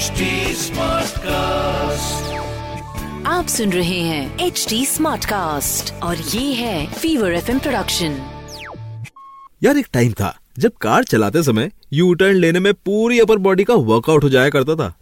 HD Smartcast. आप सुन रहे हैं एच डी स्मार्ट कास्ट और ये है फीवर एफ़ प्रोडक्शन यार एक टाइम था जब कार चलाते समय यू टर्न लेने में पूरी अपर बॉडी का वर्कआउट हो जाया करता था।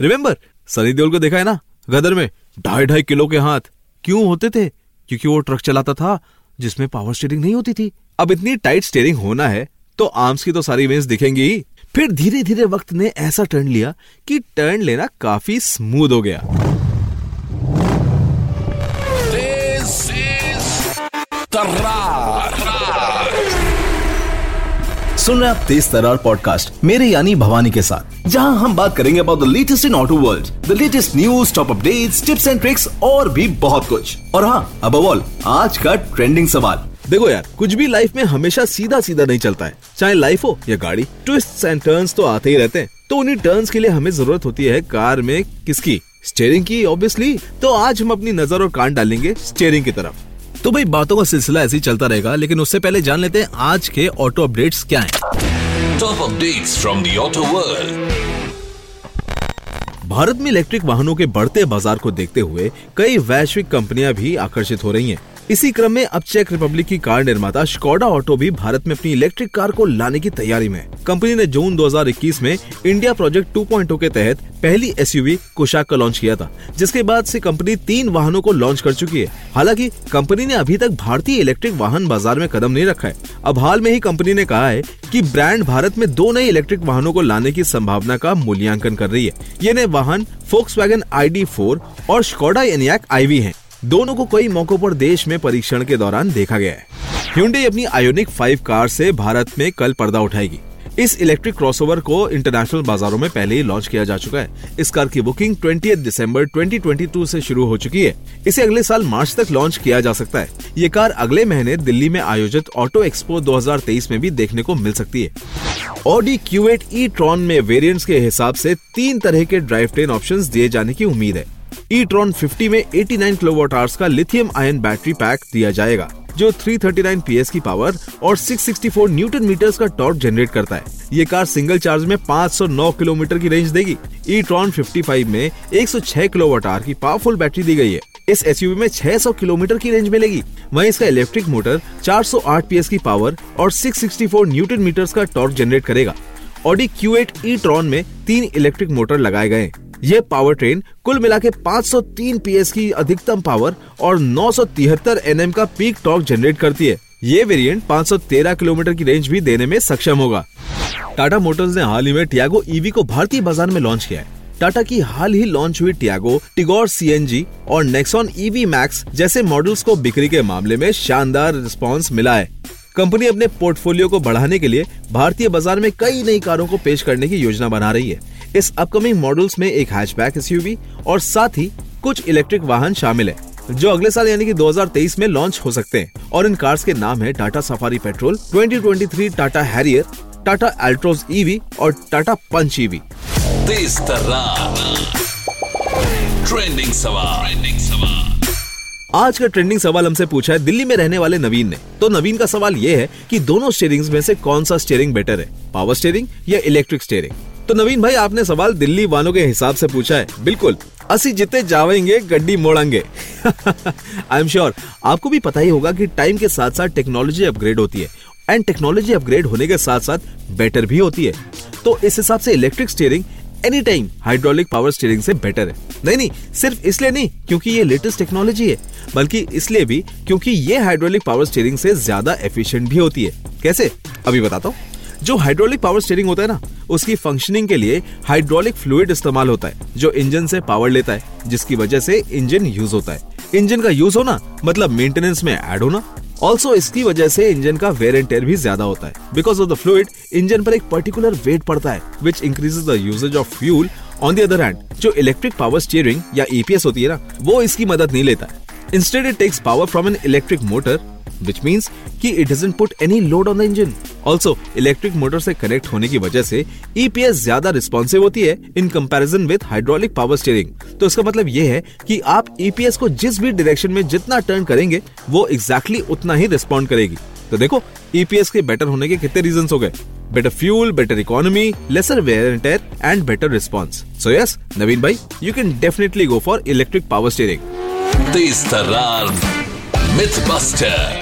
रिमेम्बर सनी देओल को देखा है ना? गदर में ढाई ढाई किलो के हाथ। क्यों होते थे? क्योंकि वो ट्रक चलाता था जिसमें पावर स्टीयरिंग नहीं होती थी। अब इतनी टाइट स्टीयरिंग होना है तो आर्म्स की तो सारी वेंस दिखेंगी ही। फिर धीरे धीरे वक्त ने ऐसा टर्न लिया कि टर्न लेना काफ़ी स्मूथ हो गया। This is Tarrar. सुन रहे हैं आप तेज तरार पॉडकास्ट मेरे यानी भवानी के साथ जहाँ हम बात करेंगे about the latest in auto world the latest news top updates tips and tricks और भी बहुत कुछ। और हाँ अब ऑल आज का ट्रेंडिंग सवाल। देखो यार कुछ भी लाइफ में हमेशा सीधा सीधा नहीं चलता है। चाहे लाइफ हो या गाड़ी ट्विस्ट एंड टर्न्स तो आते ही रहते हैं। तो उन्हीं टर्न्स के लिए हमें ज़रूरत होती है कार में किसकी? स्टेयरिंग की ऑब्वियसली तो आज हम अपनी नज़र और कान डालेंगे स्टेयरिंग की तरफ़। तो भाई बातों का सिलसिला ऐसे ही चलता रहेगा लेकिन उससे पहले जान लेते हैं आज के ऑटो अपडेट्स क्या हैं। Top updates from the auto world. Bharat में इलेक्ट्रिक वाहनों के बढ़ते बाज़ार को देखते हुए कई वैश्विक कंपनियाँ भी आकर्षित हो रही हैं। इसी क्रम में अब चेक रिपब्लिक की कार निर्माता स्कोडा ऑटो भी भारत में अपनी इलेक्ट्रिक कार को लाने की तैयारी में। कंपनी ने जून 2021 में इंडिया प्रोजेक्ट 2.0 के तहत पहली एसयूवी कुशाक का लॉन्च किया था, जिसके बाद से कंपनी तीन वाहनों को लॉन्च कर चुकी है। हालाँकि कंपनी ने अभी तक भारतीय इलेक्ट्रिक वाहन बाज़ार में कदम नहीं रखा है। अब हाल में ही कंपनी ने कहा है कि ब्रांड भारत में दो नए इलेक्ट्रिक वाहनों को लाने की संभावना का मूल्यांकन कर रही है। ये नए वाहन फोक्स वैगन आई और स्कोडा एनियाक आईवी हैं। दोनों को कई मौकों पर देश में परीक्षण के दौरान देखा गया है। अपनी आयोनिक 5 कार से भारत में कल पर्दा उठाएगी। इस इलेक्ट्रिक क्रॉसओवर को इंटरनेशनल बाजारों में पहले ही लॉन्च किया जा चुका है। इस कार की बुकिंग 20 दिसंबर 2022 से शुरू हो चुकी है। इसे अगले साल मार्च तक लॉन्च किया जा सकता है। ये कार अगले महीने दिल्ली में आयोजित ऑटो एक्सपो 2023 में भी देखने को मिल सकती है। ऑडी Q8 ई ट्रॉन में वेरियंट के हिसाब से तीन तरह के ड्राइव ट्रेन ऑप्शन दिए जाने की उम्मीद है। ई ट्रॉन 50 में 89 किलोवाट आवर्स का लिथियम आयन बैटरी पैक दिया जाएगा, जो 339 पीएस की पावर और 664 न्यूटन मीटर्स का टॉर्क जनरेट करता है। ये कार सिंगल चार्ज में 509 किलोमीटर की रेंज देगी। ई ट्रॉन 55 में 106 किलोवाट आवर की पावरफुल बैटरी दी गई है। इस एसयूवी में 600 किलोमीटर की रेंज मिलेगी। वहीं इसका इलेक्ट्रिक मोटर 408 पीएस की पावर और 664 न्यूटन मीटर्स का टॉर्क जनरेट करेगा। ऑडी Q8 ई ट्रॉन में तीन इलेक्ट्रिक मोटर लगाए गए। ये पावर ट्रेन कुल मिला के 503 पीएस की अधिकतम पावर और 973 एनएम का पीक टॉर्क जनरेट करती है। ये वेरिएंट 513 किलोमीटर की रेंज भी देने में सक्षम होगा। टाटा मोटर्स ने हाल ही में टियागो ईवी को भारतीय बाज़ार में लॉन्च किया है। टाटा की हाल ही लॉन्च हुई टियागो टिगोर सीएनजी और नेक्सॉन ईवी मैक्स जैसे मॉडल्स को बिक्री के मामले में शानदार रिस्पॉन्स मिला है। कंपनी अपने पोर्टफोलियो को बढ़ाने के लिए भारतीय बाज़ार में कई नई कारों को पेश करने की योजना बना रही है। इस अपकमिंग मॉडल्स में एक हैचबैक एसयूवी और साथ ही कुछ इलेक्ट्रिक वाहन शामिल है जो अगले साल यानी कि 2023 में लॉन्च हो सकते हैं। और इन कार्स के नाम है Tata Safari petrol 2023 Tata Harrier Tata Altroz EV और Tata Punch EV Tarrar. Trending सवाल. आज का ट्रेंडिंग सवाल हमसे पूछा है दिल्ली में रहने वाले नवीन ने। तो नवीन का सवाल ये है कि दोनों स्टेयरिंग्स में से कौन सा स्टेयरिंग बेटर है? पावर स्टेयरिंग या इलेक्ट्रिक स्टेयरिंग तो नवीन भाई, आपने सवाल दिल्ली वालों के हिसाब से पूछा है। बिल्कुल, असी जितने जावेंगे, गड्डी मोड़ेंगे। आई एम श्योर आपको भी पता ही होगा कि टाइम के साथ साथ टेक्नोलॉजी अपग्रेड होती है। एंड टेक्नोलॉजी अपग्रेड होने के साथ साथ बेटर भी होती है। तो इस हिसाब से electric steering any time hydraulic power steering से बेटर है। नहीं नहीं, सिर्फ़ इसलिए नहीं, क्योंकि ये लेटेस्ट टेक्नोलॉजी है। बल्कि इसलिए भी क्योंकि ये हाइड्रोलिक पावर स्टीयरिंग से ज़्यादा एफिशिएंट भी होती है। कैसे? अभी बताता हूँ। जो हाइड्रोलिक पावर स्टीयरिंग होता है ना, उसकी फंक्शनिंग के लिए हाइड्रोलिक फ्लूइड इस्तेमाल होता है, जो इंजन से पावर लेता है, जिसकी वजह से इंजन यूज़ होता है। इंजन का यूज़ होना मतलब मेंटेनेंस में ऐड होना। ऑल्सो इसकी वजह से इंजन का वेर एंड टेयर भी ज़्यादा होता है। Because of the fluid engine पर एक पर्टिकुलर वेट पड़ता है which increases the usage of fuel on the other hand जो इलेक्ट्रिक पावर स्टीयरिंग या ईपीएस होती है ना, वो इसकी मदद नहीं लेता। Instead it takes power from an electric motor which means कि it doesn't put any load on the engine also electric motor से कनेक्ट होने की वजह से ईपीएस ज़्यादा रिस्पॉन्सिव होती है in comparison with hydraulic power steering तो इसका मतलब ये है कि आप ईपीएस को जिस भी डायरेक्शन में जितना टर्न करेंगे, वो एग्जैक्टली exactly उतना ही रिस्पॉन्ड करेगी. तो देखो ईपीएस के बेटर होने के कितने रीजन हो गए. Better fuel better economy lesser wear and tear and better response so yes Naveen भाई you can definitely go for electric power steering myth buster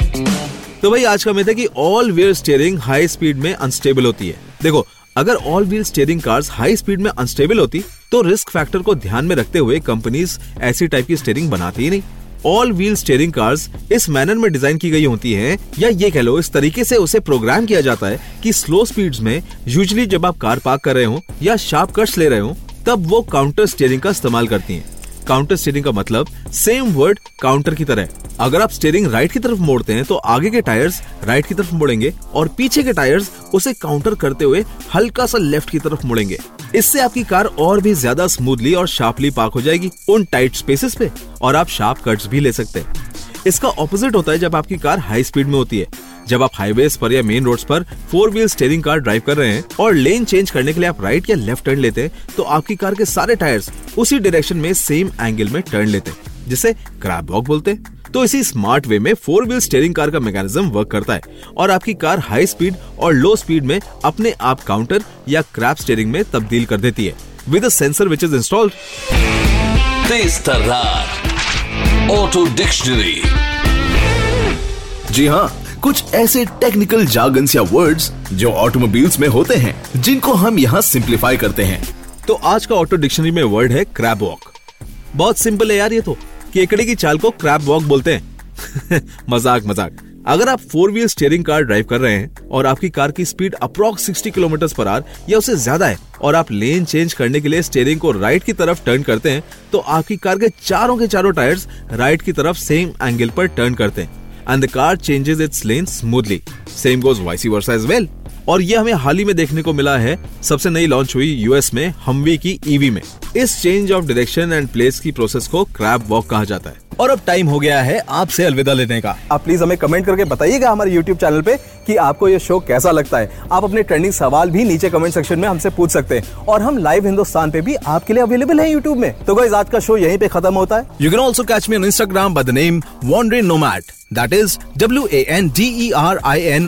तो भाई, आज का मिथ है कि all wheel steering high speed में अनस्टेबल होती है। देखो, अगर all wheel steering cars high speed में अनस्टेबल होती तो रिस्क फैक्टर को ध्यान में रखते हुए कंपनीज़ ऐसी टाइप की स्टीयरिंग बनाती ही नहीं। ऑल व्हील स्टीयरिंग कार्स इस मैनर में डिज़ाइन की गई होती हैं, या ये कह लो, इस तरीके से उसे प्रोग्राम किया जाता है कि स्लो स्पीड्स में यूजुअली जब आप कार पार्क कर रहे हो या शार्प कट्स ले रहे हो, तब वो काउंटर स्टीयरिंग का इस्तेमाल करती हैं। काउंटर स्टीयरिंग का मतलब सेम वर्ड काउंटर की तरह अगर आप स्टीयरिंग राइट की तरफ़ मोड़ते हैं तो आगे के टायर्स राइट की तरफ़ मुड़ेंगे और पीछे के टायर्स उसे काउंटर करते हुए हल्का सा लेफ़्ट की तरफ़ मुड़ेंगे। इससे आपकी कार और भी ज़्यादा स्मूथली और शार्पली पार्क हो जाएगी उन टाइट स्पेसेस पे और आप शार्प कट्स भी ले सकते हैं। इसका ऑपोजिट होता है जब आपकी कार हाई स्पीड में होती है। जब आप हाईवे पर या मेन रोड्स पर four wheel steering car drive कर रहे हैं और लेन चेंज करने के लिए आप राइट या लेफ़्ट टर्न लेते हैं तो आपकी कार के सारे टायर्स उसी डायरेक्शन में सेम एंगल में टर्न लेते हैं जिसे क्रैब वॉक बोलते हैं। तो इसी स्मार्ट वे में फोर व्हील स्टेयरिंग कार का मैकेनिज्म वर्क करता है और आपकी कार हाई स्पीड और लो स्पीड में अपने आप काउंटर या क्रैप स्टेयरिंग में तब्दील कर देती है। With a sensor which is installed Tej तर्रार auto dictionary जी हाँ कुछ ऐसे टेक्निकल जार्गन्स या वर्ड्स जो ऑटोमोबाइल्स में होते हैं, जिनको हम यहाँ सिंप्लीफाई करते हैं। तो आज का ऑटो डिक्शनरी में वर्ड है क्रैब वॉक बहुत सिंपल है यार ये तो केकड़े की चाल को क्रैब वॉक बोलते हैं। मज़ाक मज़ाक। अगर आप four wheel steering car drive कर रहे हैं और आपकी कार की स्पीड अप्रॉक्स 60 किलोमीटर पर आर या उससे ज़्यादा है और आप लेन चेंज करने के लिए स्टीयरिंग को राइट की तरफ़ टर्न करते हैं तो आपकी कार के चारों के चारों टायर्स राइट की तरफ़ सेम एंगल पर टर्न करते हैं। And the car changes its lane smoothly same goes vice versa as well और ये हमें हाल ही में देखने को मिला है सबसे नई लॉन्च हुई यूएस में हमवी की ईवी में। इस change of direction and place की प्रोसेस को क्रैप वॉक कहा जाता है। और अब टाइम हो गया है आपसे अलविदा लेने का। आप प्लीज़ हमें कमेंट करके बताइएगा हमारे यूट्यूब चैनल पे कि आपको ये शो कैसा लगता है। आप अपने ट्रेंडिंग सवाल भी नीचे कमेंट सेक्शन में हमसे पूछ सकते हैं। और हम लाइव हिंदुस्तान पे भी आपके लिए अवेलेबल है यूट्यूब में। तो गाइस आज का शो यहीं पे खत्म होता है। You can also catch me on Instagram by the name wanderin nomag that is W A N D E R I N